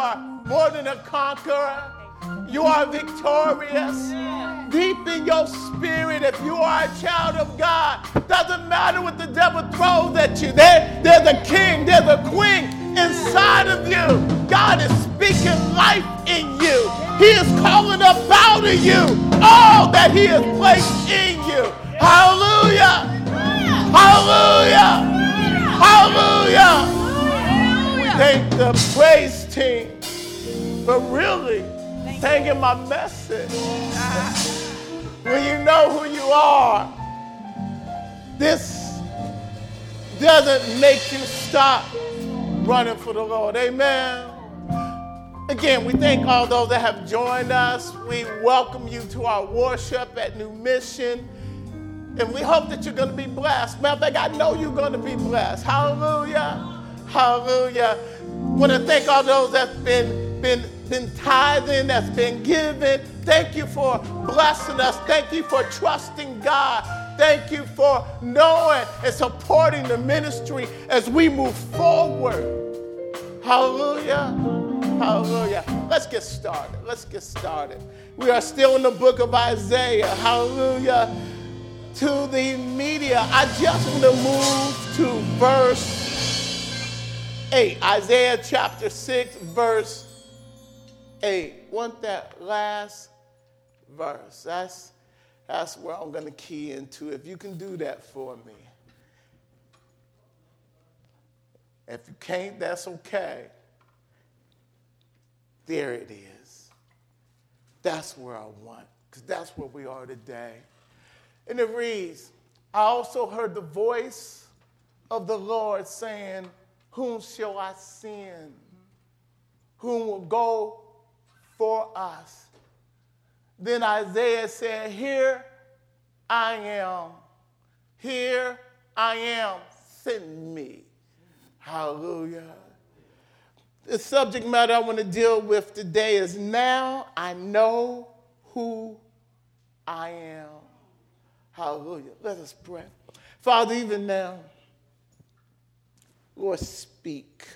are more than a conqueror. You are victorious. Deep in your spirit, if you are a child of God, doesn't matter what the devil throws at you. There, there's a king, there's a queen inside of you. God is speaking life in you. He is calling up out of you all that He has placed in you. Hallelujah! Hallelujah! Hallelujah! Thank the praise team for really taking my message. When you know who you are, this doesn't make you stop running for the Lord. Amen. Again, we thank all those that have joined us. We welcome you to our worship at New Mission. And we hope that you're going to be blessed. Matter of fact, I know you're going to be blessed. Hallelujah. Hallelujah. Want to thank all those that's been, been, been tithing, that's been giving. Thank you for blessing us. Thank you for trusting God. Thank you for knowing and supporting the ministry as we move forward. Hallelujah. Hallelujah. Let's get started. Let's get started. We are still in the book of Isaiah. Hallelujah. To the media, I just want to move to verse 8. Isaiah chapter 6, verse 8. Want that last verse? That's, that's where I'm going to key into. If you can do that for me. If you can't, that's okay. There it is. That's where I want, because that's where we are today. And it reads I also heard the voice of the Lord saying, Whom shall I send? Whom will go for us? Then Isaiah said, Here I am. Here I am. Send me. Hallelujah. The subject matter I want to deal with today is now I know who I am. Hallelujah. Let us pray. Father, even now, Lord, speak.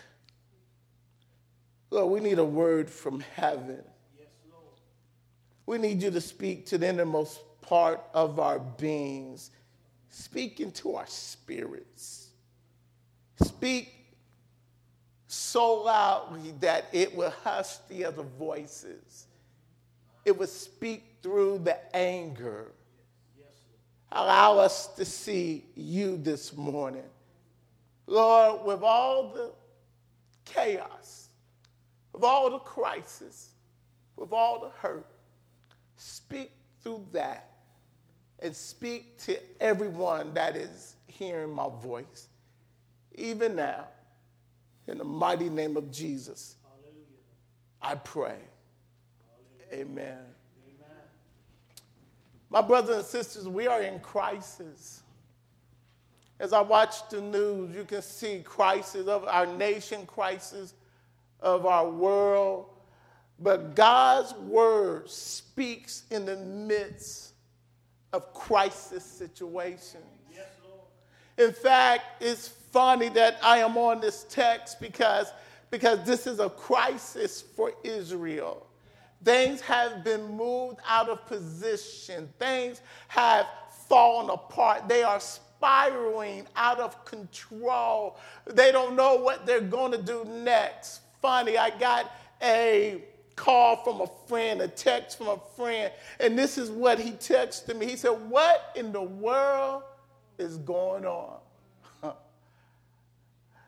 Lord, we need a word from heaven. We need you to speak to the innermost part of our beings. Speak into our spirits. Speak so loudly that it will hush the other voices. It will speak through the anger. Allow us to see you this morning. Lord, with all the chaos, with all the crisis, with all the hurt, speak through that and speak to everyone that is hearing my voice, even now. In the mighty name of Jesus, Hallelujah. I pray. Hallelujah. Amen. Amen. My brothers and sisters, we are in crisis. As I watch the news, you can see crisis of our nation, crisis of our world. But God's word speaks in the midst of crisis situations. Yes, in fact, it's funny that I am on this text because, because this is a crisis for Israel. Things have been moved out of position, things have fallen apart. They are spiraling out of control. They don't know what they're going to do next. Funny, I got a call from a friend, a text from a friend, and this is what he texted me. He said, What in the world is going on?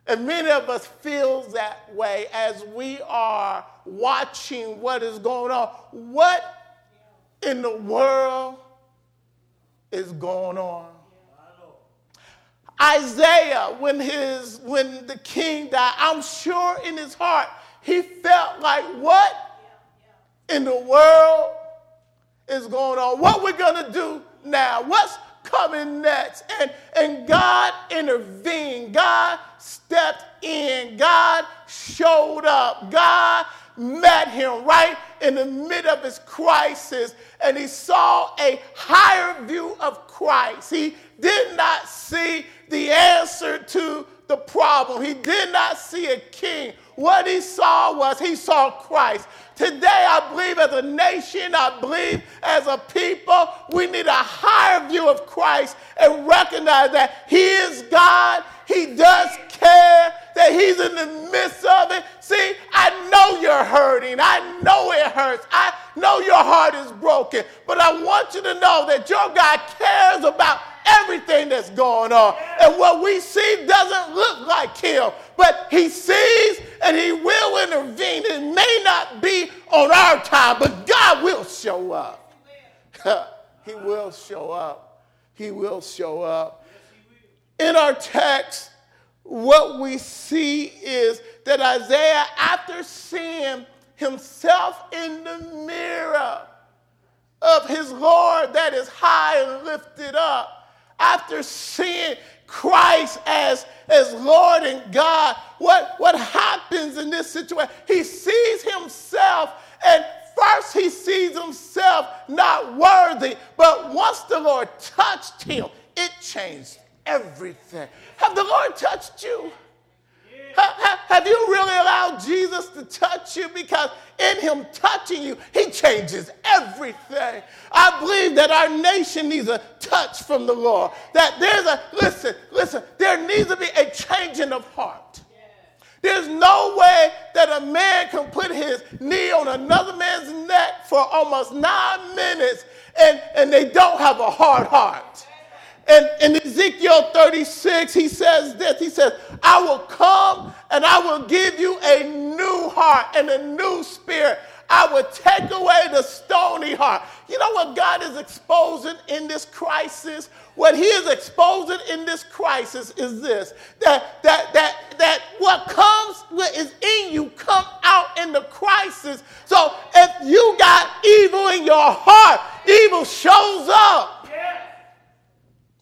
And many of us feel that way as we are watching what is going on. What in the world is going on? Isaiah, when his when the king died, I'm sure in his heart he felt like what in the world is going on? What we're gonna do now? What's coming next. And, and God intervened. God stepped in. God showed up. God met him right in the midst of his crisis. And he saw a higher view of Christ. He did not see the answer to the problem. He did not see a king. What he saw was he saw Christ. Today, I believe as a nation, I believe as a people, we need a higher view of Christ and recognize that he is God. He does care, that he's in the midst of it. See, I know you're hurting. I know it hurts. I know your heart is broken. But I want you to know that your God cares about everything that's going on. And what we see doesn't look like him, but he sees and he will intervene. It may not be on our time, but God will show up. he will show up. He will show up. In our text, what we see is that Isaiah, after seeing himself in the mirror of his Lord that is high and lifted up, after seeing Christ as, as Lord and God, what, what happens in this situation? He sees himself, and first he sees himself not worthy, but once the Lord touched him, it changed everything. Have the Lord touched you? Have you really allowed Jesus to touch you? Because in him touching you, he changes everything. I believe that our nation needs a touch from the Lord. That there's a, listen, listen, there needs to be a changing of heart. There's no way that a man can put his knee on another man's neck for almost nine minutes and, and they don't have a hard heart. And in Ezekiel 36, he says this He says, I will come and I will give you a new heart and a new spirit. I will take away the stony heart. You know what God is exposing in this crisis? What He is exposing in this crisis is this that, that, that, that what comes, what is in you, come out in the crisis. So if you got evil in your heart, evil shows up.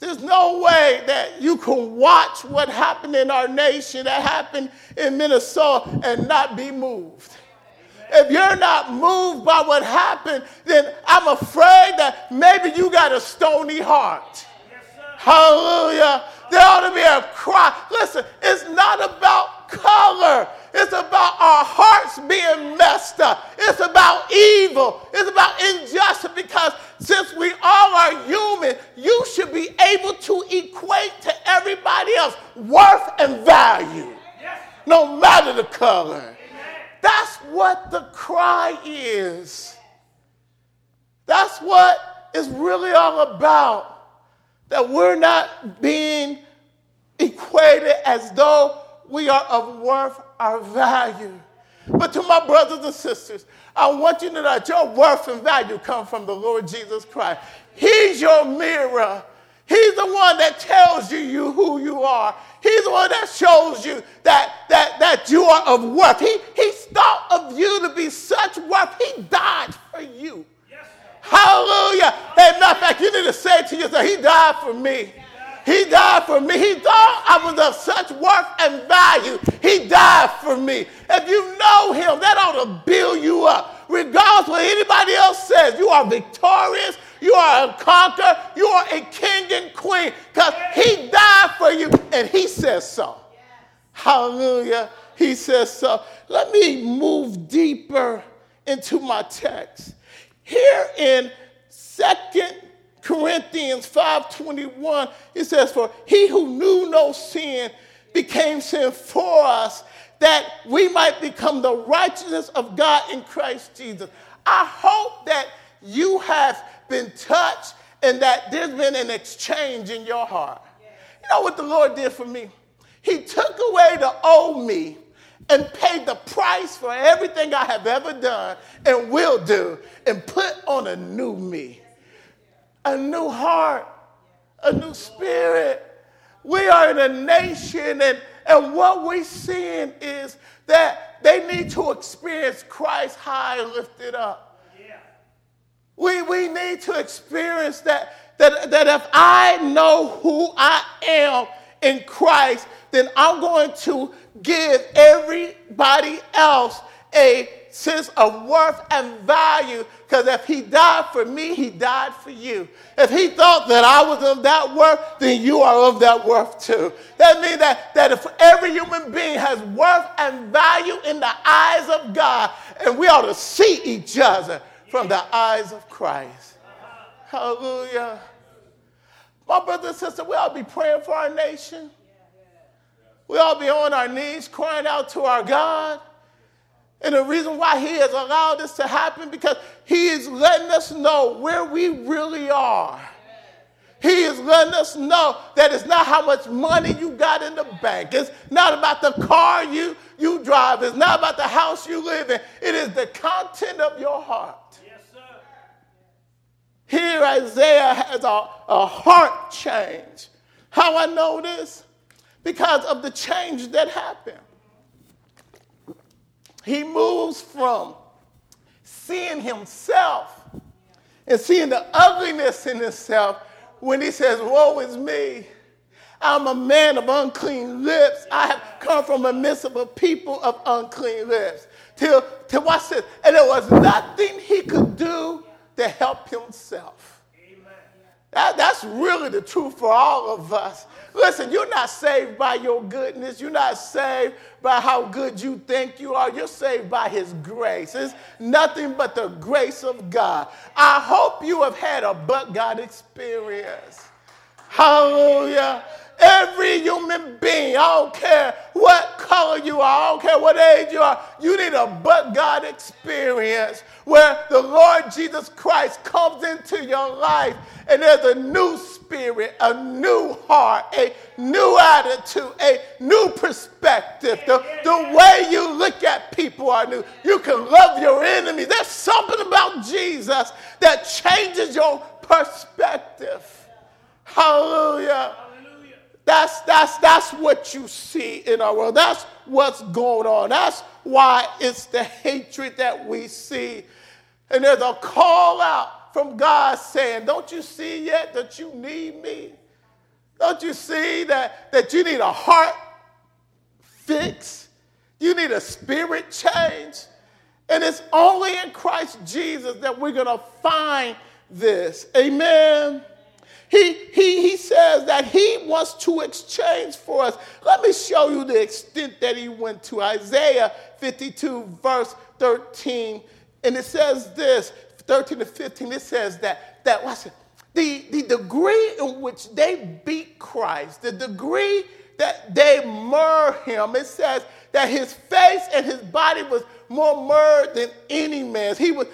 There's no way that you can watch what happened in our nation, that happened in Minnesota, and not be moved. If you're not moved by what happened, then I'm afraid that maybe you got a stony heart. Hallelujah. There ought to be a cry. Listen, it's not about color. It's about our hearts being messed up. It's about evil. It's about injustice because since we all are human, you should be able to equate to everybody else worth and value, no matter the color. That's what the cry is. That's what it's really all about. That we're not being equated as though we are of worth our value. But to my brothers and sisters, I want you to know that your worth and value come from the Lord Jesus Christ. He's your mirror. He's the one that tells you, you who you are. He's the one that shows you that, that, that you are of worth. He, he thought of you to be such worth. He died for you. Yes, Hallelujah. Hey, matter of fact, you need to say to yourself, He died for me. He died for me. He thought I was of such worth and value. He died for me. If you know him, that ought to build you up. Regardless what anybody else says, you are victorious. You are a conqueror. You are a king and queen because he died for you and he says so. Hallelujah. He says so. Let me move deeper into my text. Here in Second Corinthians 5:21, it says, For he who knew no sin became sin for us, that we might become the righteousness of God in Christ Jesus. I hope that you have been touched and that there's been an exchange in your heart. You know what the Lord did for me? He took away the old me and paid the price for everything I have ever done and will do and put on a new me a new heart, a new spirit. We are in a nation, and, and what we're seeing is that they need to experience Christ high lifted up. We, we need to experience that, that, that if I know who I am in Christ, then I'm going to give everybody else a sense of worth and value because if he died for me, he died for you. If he thought that I was of that worth, then you are of that worth too. That means that, that if every human being has worth and value in the eyes of God, and we ought to see each other from the eyes of Christ. Hallelujah. My brother and sister, we to be praying for our nation. We to be on our knees crying out to our God. And the reason why he has allowed this to happen because he is letting us know where we really are. He is letting us know that it's not how much money you got in the bank. It's not about the car you, you drive. It's not about the house you live in. It is the content of your heart. Yes, sir. Here, Isaiah has a, a heart change. How I know this? Because of the change that happened. He moves from seeing himself and seeing the ugliness in himself when he says, Woe is me. I'm a man of unclean lips. I have come from a midst of a people of unclean lips. Till, till watch this. And there was nothing he could do to help himself. That, that's really the truth for all of us. Listen, you're not saved by your goodness. You're not saved by how good you think you are. You're saved by His grace. It's nothing but the grace of God. I hope you have had a but God experience. Hallelujah. Every human being, I don't care what color you are, I don't care what age you are, you need a but God experience where the Lord Jesus Christ comes into your life and there's a new spirit, a new heart, a new attitude, a new perspective. The, the way you look at people are new. You can love your enemies. There's something about Jesus that changes your perspective. Hallelujah. That's, that's, that's what you see in our world. That's what's going on. That's why it's the hatred that we see. And there's a call out from God saying, Don't you see yet that you need me? Don't you see that, that you need a heart fix? You need a spirit change? And it's only in Christ Jesus that we're going to find this. Amen. He, he, he says that he wants to exchange for us. Let me show you the extent that he went to. Isaiah 52, verse 13. And it says this 13 to 15, it says that, that what's it? The, the degree in which they beat Christ, the degree that they murdered him, it says that his face and his body was more murdered than any man's. He was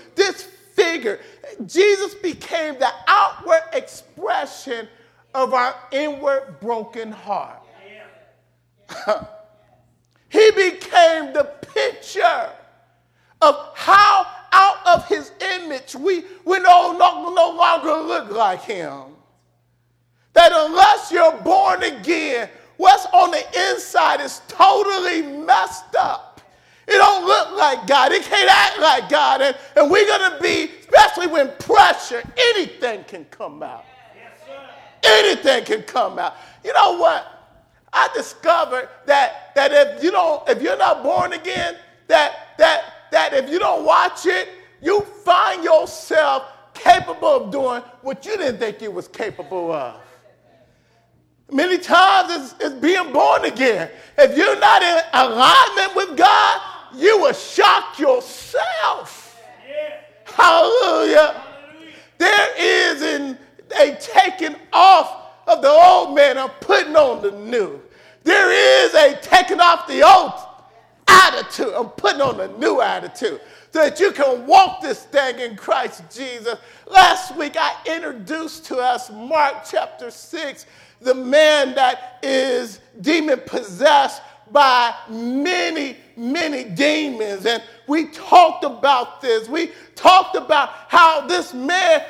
disfigured. Jesus became the outward expression of our inward broken heart. he became the picture of how out of his image we, we no, no, no longer look like him. That unless you're born again, what's on the inside is totally messed up. It don't look like God. It can't act like God. And, and we're going to be especially when pressure, anything can come out. anything can come out. You know what? I discovered that, that if you don't, if you're not born again, that that that if you don't watch it, you find yourself capable of doing what you didn't think you was capable of. Many times it's, it's being born again. If you're not in alignment with God, you will shock yourself. Hallelujah. There is an, a taking off of the old man and putting on the new. There is a taking off the old attitude and putting on a new attitude so that you can walk this thing in Christ Jesus. Last week I introduced to us Mark chapter 6, the man that is demon possessed by many, many demons. And we talked about this. We talked about how this man,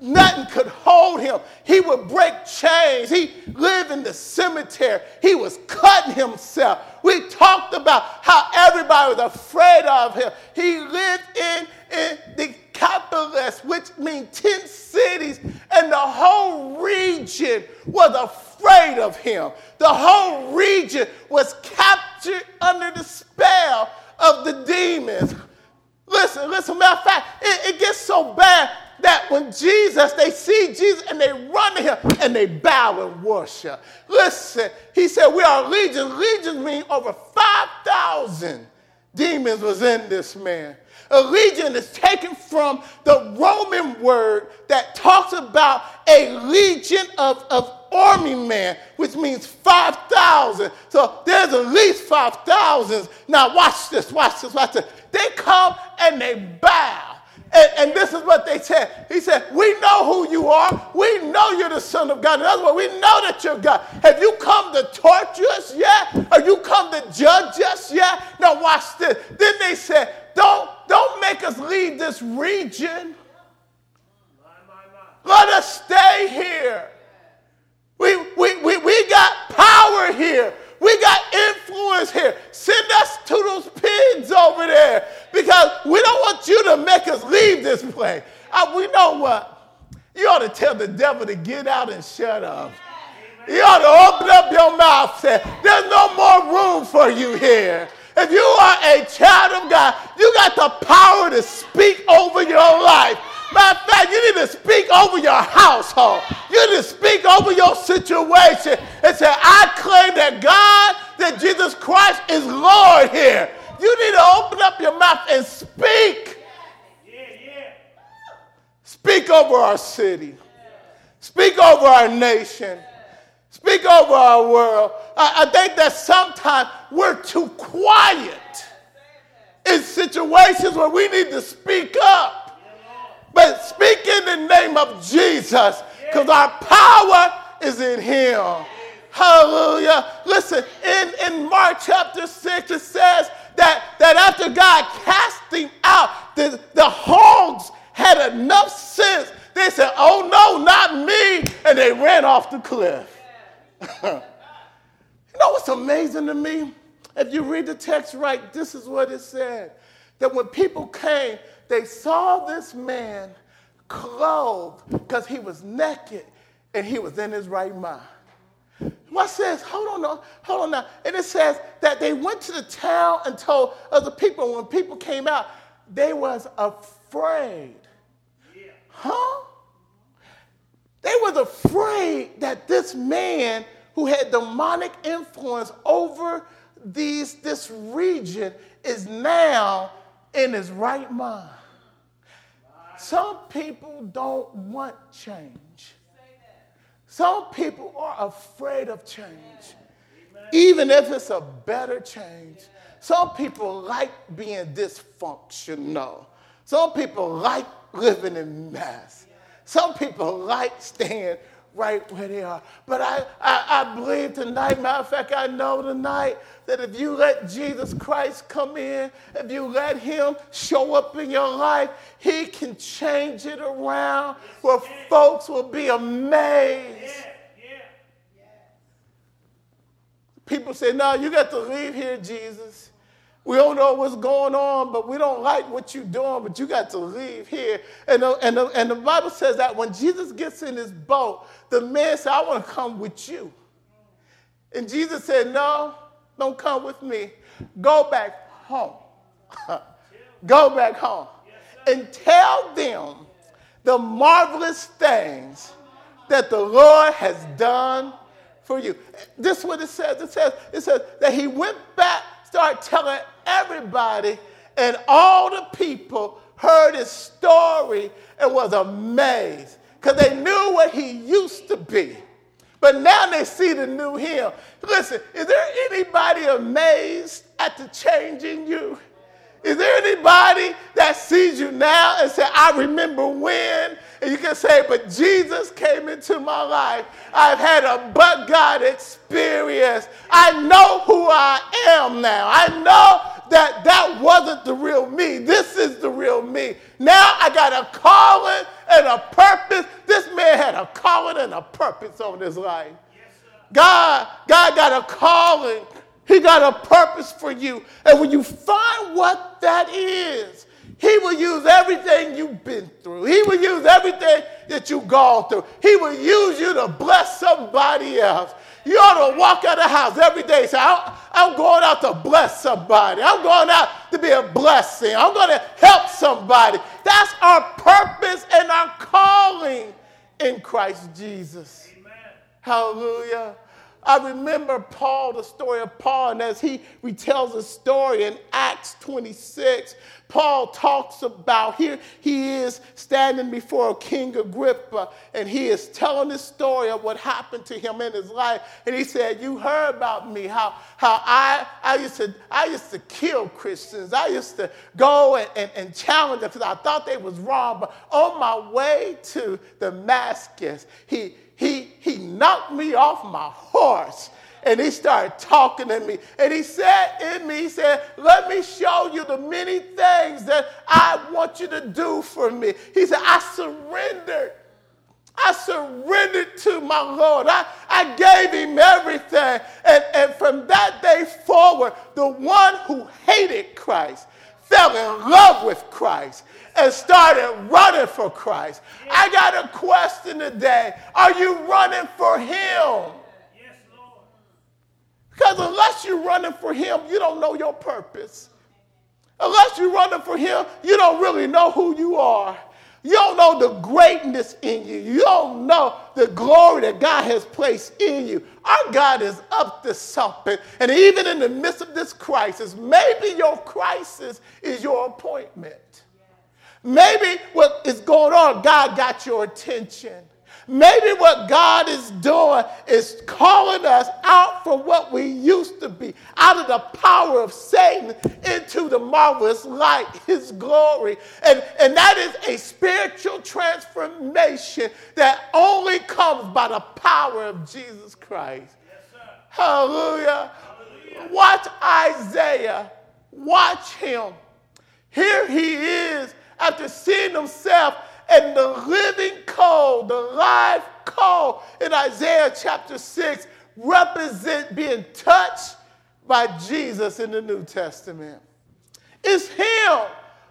nothing could hold him. He would break chains. He lived in the cemetery. He was cutting himself. We talked about how everybody was afraid of him. He lived in, in the Decapolis, which means 10 cities, and the whole region was afraid of him. The whole region was captured under the spell of the demons. Listen, listen, matter of fact, it, it gets so bad that when Jesus, they see Jesus and they run to him and they bow and worship. Listen, he said, We are legions. Legions mean over 5,000 demons was in this man. A legion is taken from the Roman word that talks about a legion of, of army men, which means 5,000. So there's at least 5,000. Now watch this, watch this, watch this. They come and they bow. And, and, this is what they said. He said, We know who you are. We know you're the Son of God. In other words, we know that you're God. Have you come to torture us yet? Or you come to judge us yet? Now watch this. Then they said, Don't don't make us leave this region. Let us stay here. We, we, we, we got power here. We got influence here. Send us to those pigs over there because we don't want you to make us leave this place. We know what? You ought to tell the devil to get out and shut up. You ought to open up your mouth and say, There's no more room for you here. If you are a child of God, you got the power to speak over your life. Matter of fact, you need to speak over your household. You need to speak over your situation and say, I claim that God, that Jesus Christ is Lord here. You need to open up your mouth and speak. Yeah, yeah. Speak over our city. Speak over our nation. Speak over our world. I, I think that sometimes we're too quiet in situations where we need to speak up. But speak in the name of Jesus because our power is in Him. Hallelujah. Listen, in, in Mark chapter 6, it says that, that after God cast him out, the, the hogs had enough sense. They said, Oh no, not me. And they ran off the cliff. you know what's amazing to me? If you read the text right, this is what it said that when people came, they saw this man clothed because he was naked and he was in his right mind. What says, hold on, no, hold on now. And it says that they went to the town and told other people, when people came out, they was afraid. Yeah. Huh? They was afraid that this man who had demonic influence over these, this region is now in his right mind. Some people don't want change. Some people are afraid of change, even if it's a better change. Some people like being dysfunctional. Some people like living in mess. Some people like staying right where they are. But I, I, I, believe tonight, matter of fact, I know tonight that if you let Jesus Christ come in, if you let him show up in your life, he can change it around where folks will be amazed. People say, no, you got to leave here, Jesus. We don't know what's going on, but we don't like what you're doing, but you got to leave here. And the, and, the, and the Bible says that when Jesus gets in his boat, the man said, I want to come with you. And Jesus said, No, don't come with me. Go back home. Go back home and tell them the marvelous things that the Lord has done for you. This is what it says. It says, it says that he went back Start telling everybody, and all the people heard his story and was amazed because they knew what he used to be. But now they see the new him. Listen, is there anybody amazed at the change in you? Is there anybody that sees you now and say, I remember when? And you can say, but Jesus came into my life. I've had a but God experience. I know who I am now. I know that that wasn't the real me. This is the real me. Now I got a calling and a purpose. This man had a calling and a purpose on his life. God, God got a calling he got a purpose for you. And when you find what that is, He will use everything you've been through. He will use everything that you've gone through. He will use you to bless somebody else. You ought to walk out of the house every day and say, I'm going out to bless somebody. I'm going out to be a blessing. I'm going to help somebody. that's our purpose and our calling in Christ Jesus. Amen. Hallelujah. I remember Paul, the story of Paul, and as he retells a story in Acts 26, Paul talks about here he is standing before King Agrippa, and he is telling the story of what happened to him in his life. And he said, You heard about me, how, how I, I, used to, I used to kill Christians. I used to go and, and, and challenge them because I thought they was wrong. But on my way to Damascus, he he, he knocked me off my horse and he started talking to me. And he said in me, he said, Let me show you the many things that I want you to do for me. He said, I surrendered. I surrendered to my Lord. I, I gave him everything. And, and from that day forward, the one who hated Christ fell in love with Christ and started running for Christ. I got a question today. Are you running for Him? Yes, Lord. Because unless you're running for Him, you don't know your purpose. Unless you're running for Him, you don't really know who you are. You don't know the greatness in you. You don't know the glory that God has placed in you. Our God is up to something. And even in the midst of this crisis, maybe your crisis is your appointment. Maybe what is going on, God got your attention. Maybe what God is doing is calling us out from what we used to be, out of the power of Satan into the marvelous light, his glory. And, and that is a spiritual transformation that only comes by the power of Jesus Christ. Yes, Hallelujah. Hallelujah. Watch Isaiah. Watch him. Here he is after seeing himself and the living coal, the live coal in Isaiah chapter 6 represent being touched by Jesus in the New Testament. It's Him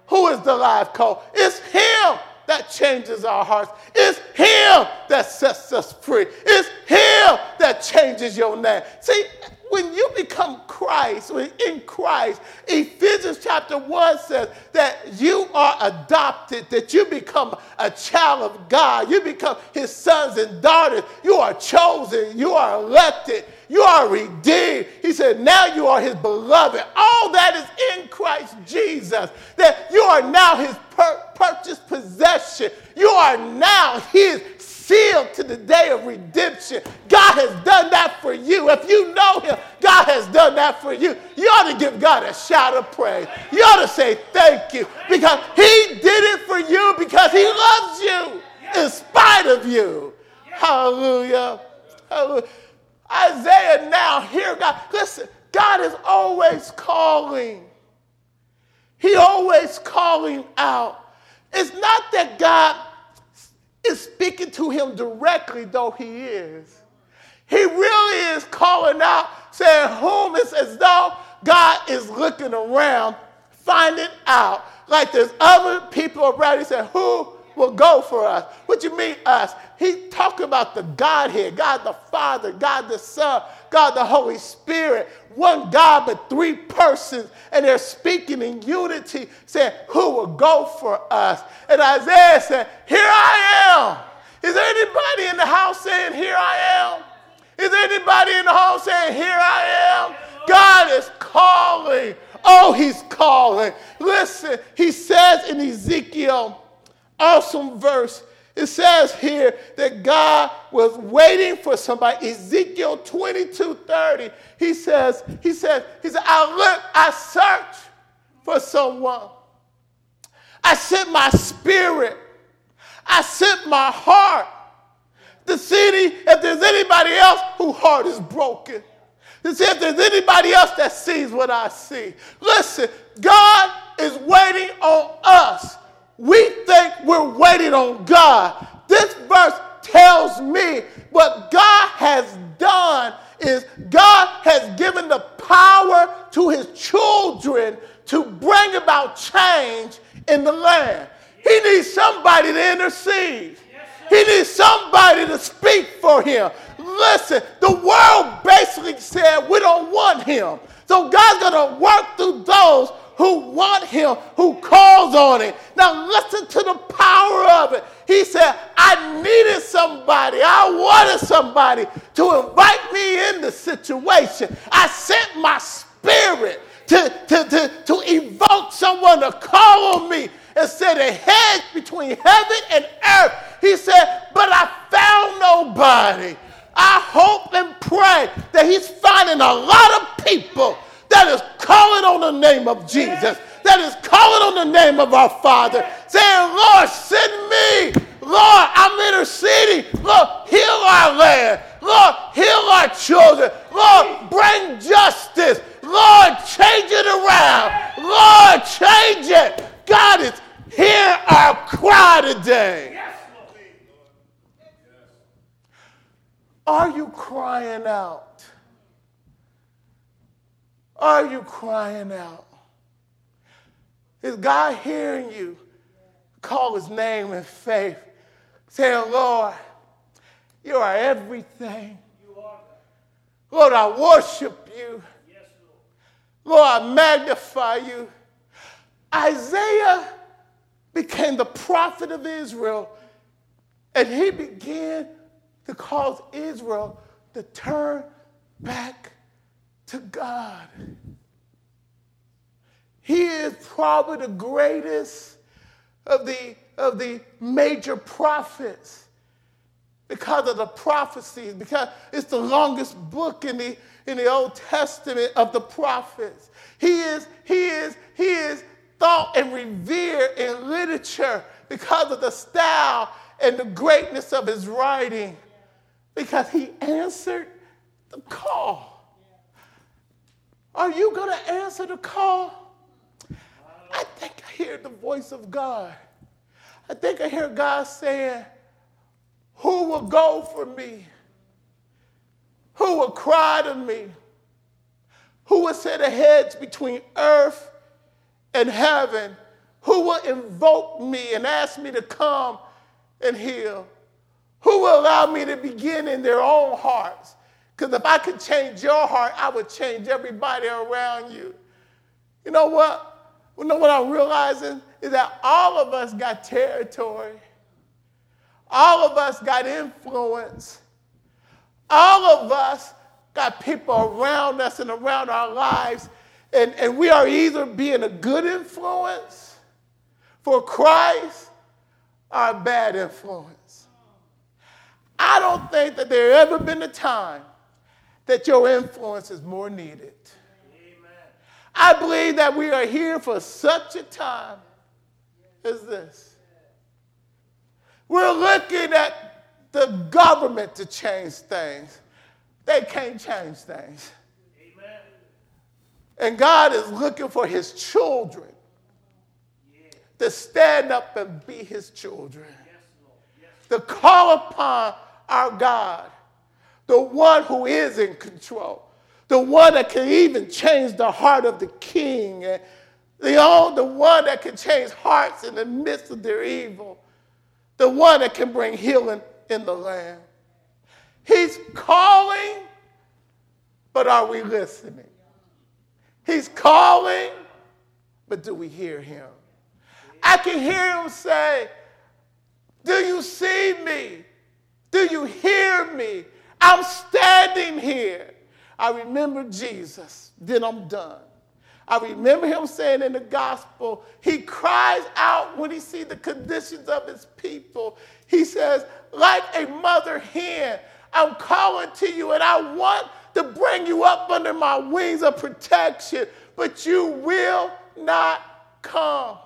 who is the live coal. It's Him that changes our hearts. It's Him that sets us free. It's Him that changes your name. See, when you become Christ, when in Christ, Ephesians chapter 1 says that you are adopted, that you become a child of God. You become his sons and daughters. You are chosen. You are elected. You are redeemed. He said, now you are his beloved. All that is in Christ Jesus. That you are now his purchased possession. You are now his sealed to the day of redemption. God has done that for you. If you know Him, God has done that for you. You ought to give God a shout of praise. You ought to say thank you because He did it for you because He loves you in spite of you. Hallelujah. Hallelujah. Isaiah now, hear God. Listen, God is always calling. He always calling out. It's not that God is speaking to him directly, though he is. He really is calling out, saying, Whom it's as though God is looking around, finding out. Like there's other people around. He said, Who will go for us? What you mean us? He talked about the Godhead, God the Father, God the Son, God the Holy Spirit, one God but three persons, and they're speaking in unity, saying, Who will go for us? And Isaiah said, Here I am. Is there anybody in the house saying, Here I am? Is there anybody in the home saying, Here I am? God is calling. Oh, he's calling. Listen, he says in Ezekiel, awesome verse, it says here that God was waiting for somebody. Ezekiel 22 30. He says, He says, He said, I look, I search for someone. I sent my spirit. I sent my heart to see if there's anybody else whose heart is broken. To see if there's anybody else that sees what I see. Listen, God is waiting on us we think we're waiting on God. This verse tells me what God has done is God has given the power to his children to bring about change in the land. He needs somebody to intercede. He needs somebody to speak for him. Listen, the world basically said we don't want him. So God's going to work through those who want him, who calls on him. Now listen to the power of it. He said, I needed somebody, I wanted somebody to invite me in the situation. I sent my spirit to, to, to, to evoke someone to call on me and set a hedge between heaven and earth. He said, but I found nobody. I hope and pray that he's finding a lot of people that is calling on the name of Jesus, that is calling on the name of our Father, saying, Lord, send me. Lord, I'm interceding. Lord, heal our land. Lord, heal our children. Lord, bring justice. Lord, change it around. Lord, change it. God is hear our cry today. Are you crying out? Are you crying out? Is God hearing you call his name in faith, saying, Lord, you are everything. Lord, I worship you. Lord, I magnify you. Isaiah became the prophet of Israel, and he began to cause Israel to turn back to God. He is probably the greatest of the, of the major prophets because of the prophecies, because it's the longest book in the, in the Old Testament of the prophets. He is, he is, he is thought and revered in literature because of the style and the greatness of his writing, because he answered the call. Are you going to answer the call? I think I hear the voice of God. I think I hear God saying, Who will go for me? Who will cry to me? Who will set a hedge between earth and heaven? Who will invoke me and ask me to come and heal? Who will allow me to begin in their own hearts? Because if I could change your heart, I would change everybody around you. You know what? You know what I'm realizing is that all of us got territory. All of us got influence. All of us got people around us and around our lives. And, and we are either being a good influence for Christ or a bad influence. I don't think that there ever been a time that your influence is more needed. Amen. I believe that we are here for such a time as this. We're looking at the government to change things. They can't change things. Amen. And God is looking for his children to stand up and be his children, yes, yes. to call upon our God the one who is in control, the one that can even change the heart of the king, the, own, the one that can change hearts in the midst of their evil, the one that can bring healing in the land. He's calling, but are we listening? He's calling, but do we hear him? I can hear him say, Do you see me? Do you hear me? I'm standing here. I remember Jesus. Then I'm done. I remember him saying in the gospel, he cries out when he sees the conditions of his people. He says, like a mother hen, I'm calling to you and I want to bring you up under my wings of protection, but you will not come.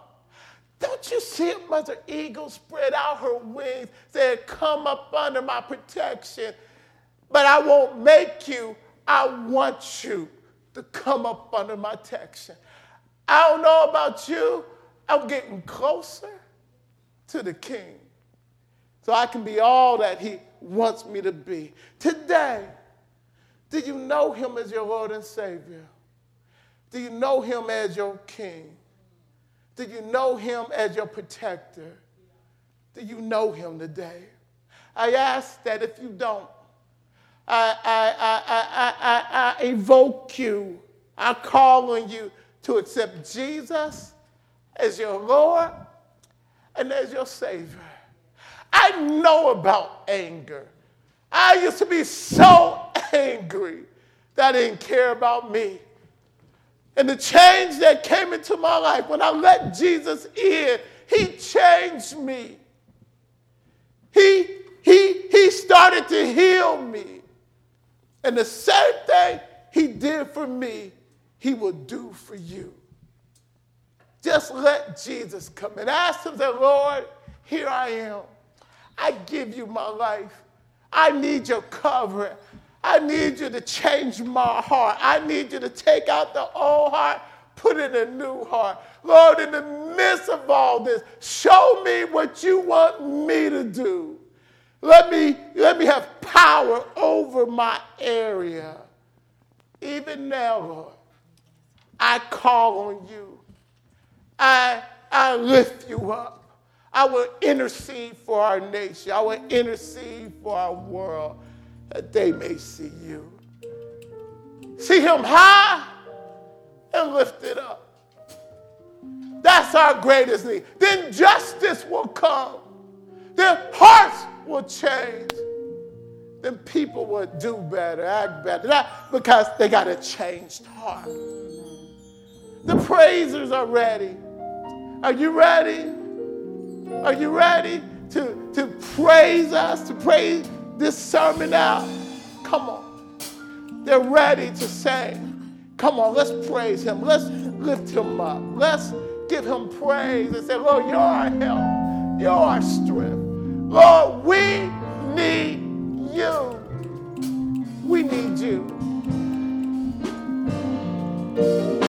Don't you see a mother eagle spread out her wings, saying, Come up under my protection? But I won't make you. I want you to come up under my protection. I don't know about you. I'm getting closer to the King so I can be all that He wants me to be. Today, do you know Him as your Lord and Savior? Do you know Him as your King? Do you know Him as your protector? Do you know Him today? I ask that if you don't, I, I, I, I, evoke you. I call on you to accept Jesus as your Lord and as your Savior. I know about anger. I used to be so angry that I didn't care about me. And the change that came into my life when I let Jesus in, He changed me. He, he, he started to heal me. And the same thing He did for me, He will do for you. Just let Jesus come and ask Him, say, Lord, here I am. I give you my life. I need your covering. I need you to change my heart. I need you to take out the old heart, put in a new heart. Lord, in the midst of all this, show me what you want me to do. Let me, let me have power over my area. Even now, Lord, I call on you. I, I lift you up. I will intercede for our nation. I will intercede for our world that they may see you. See him high and lifted up. That's our greatest need. Then justice will come. Then hearts will change. Then people will do better, act better. Not because they got a changed heart. The praisers are ready. Are you ready? Are you ready to, to praise us, to praise this sermon out? Come on. They're ready to sing. Come on, let's praise him. Let's lift him up. Let's give him praise and say, Lord, you're our help. You're our strength. Lord, we need you. We need you.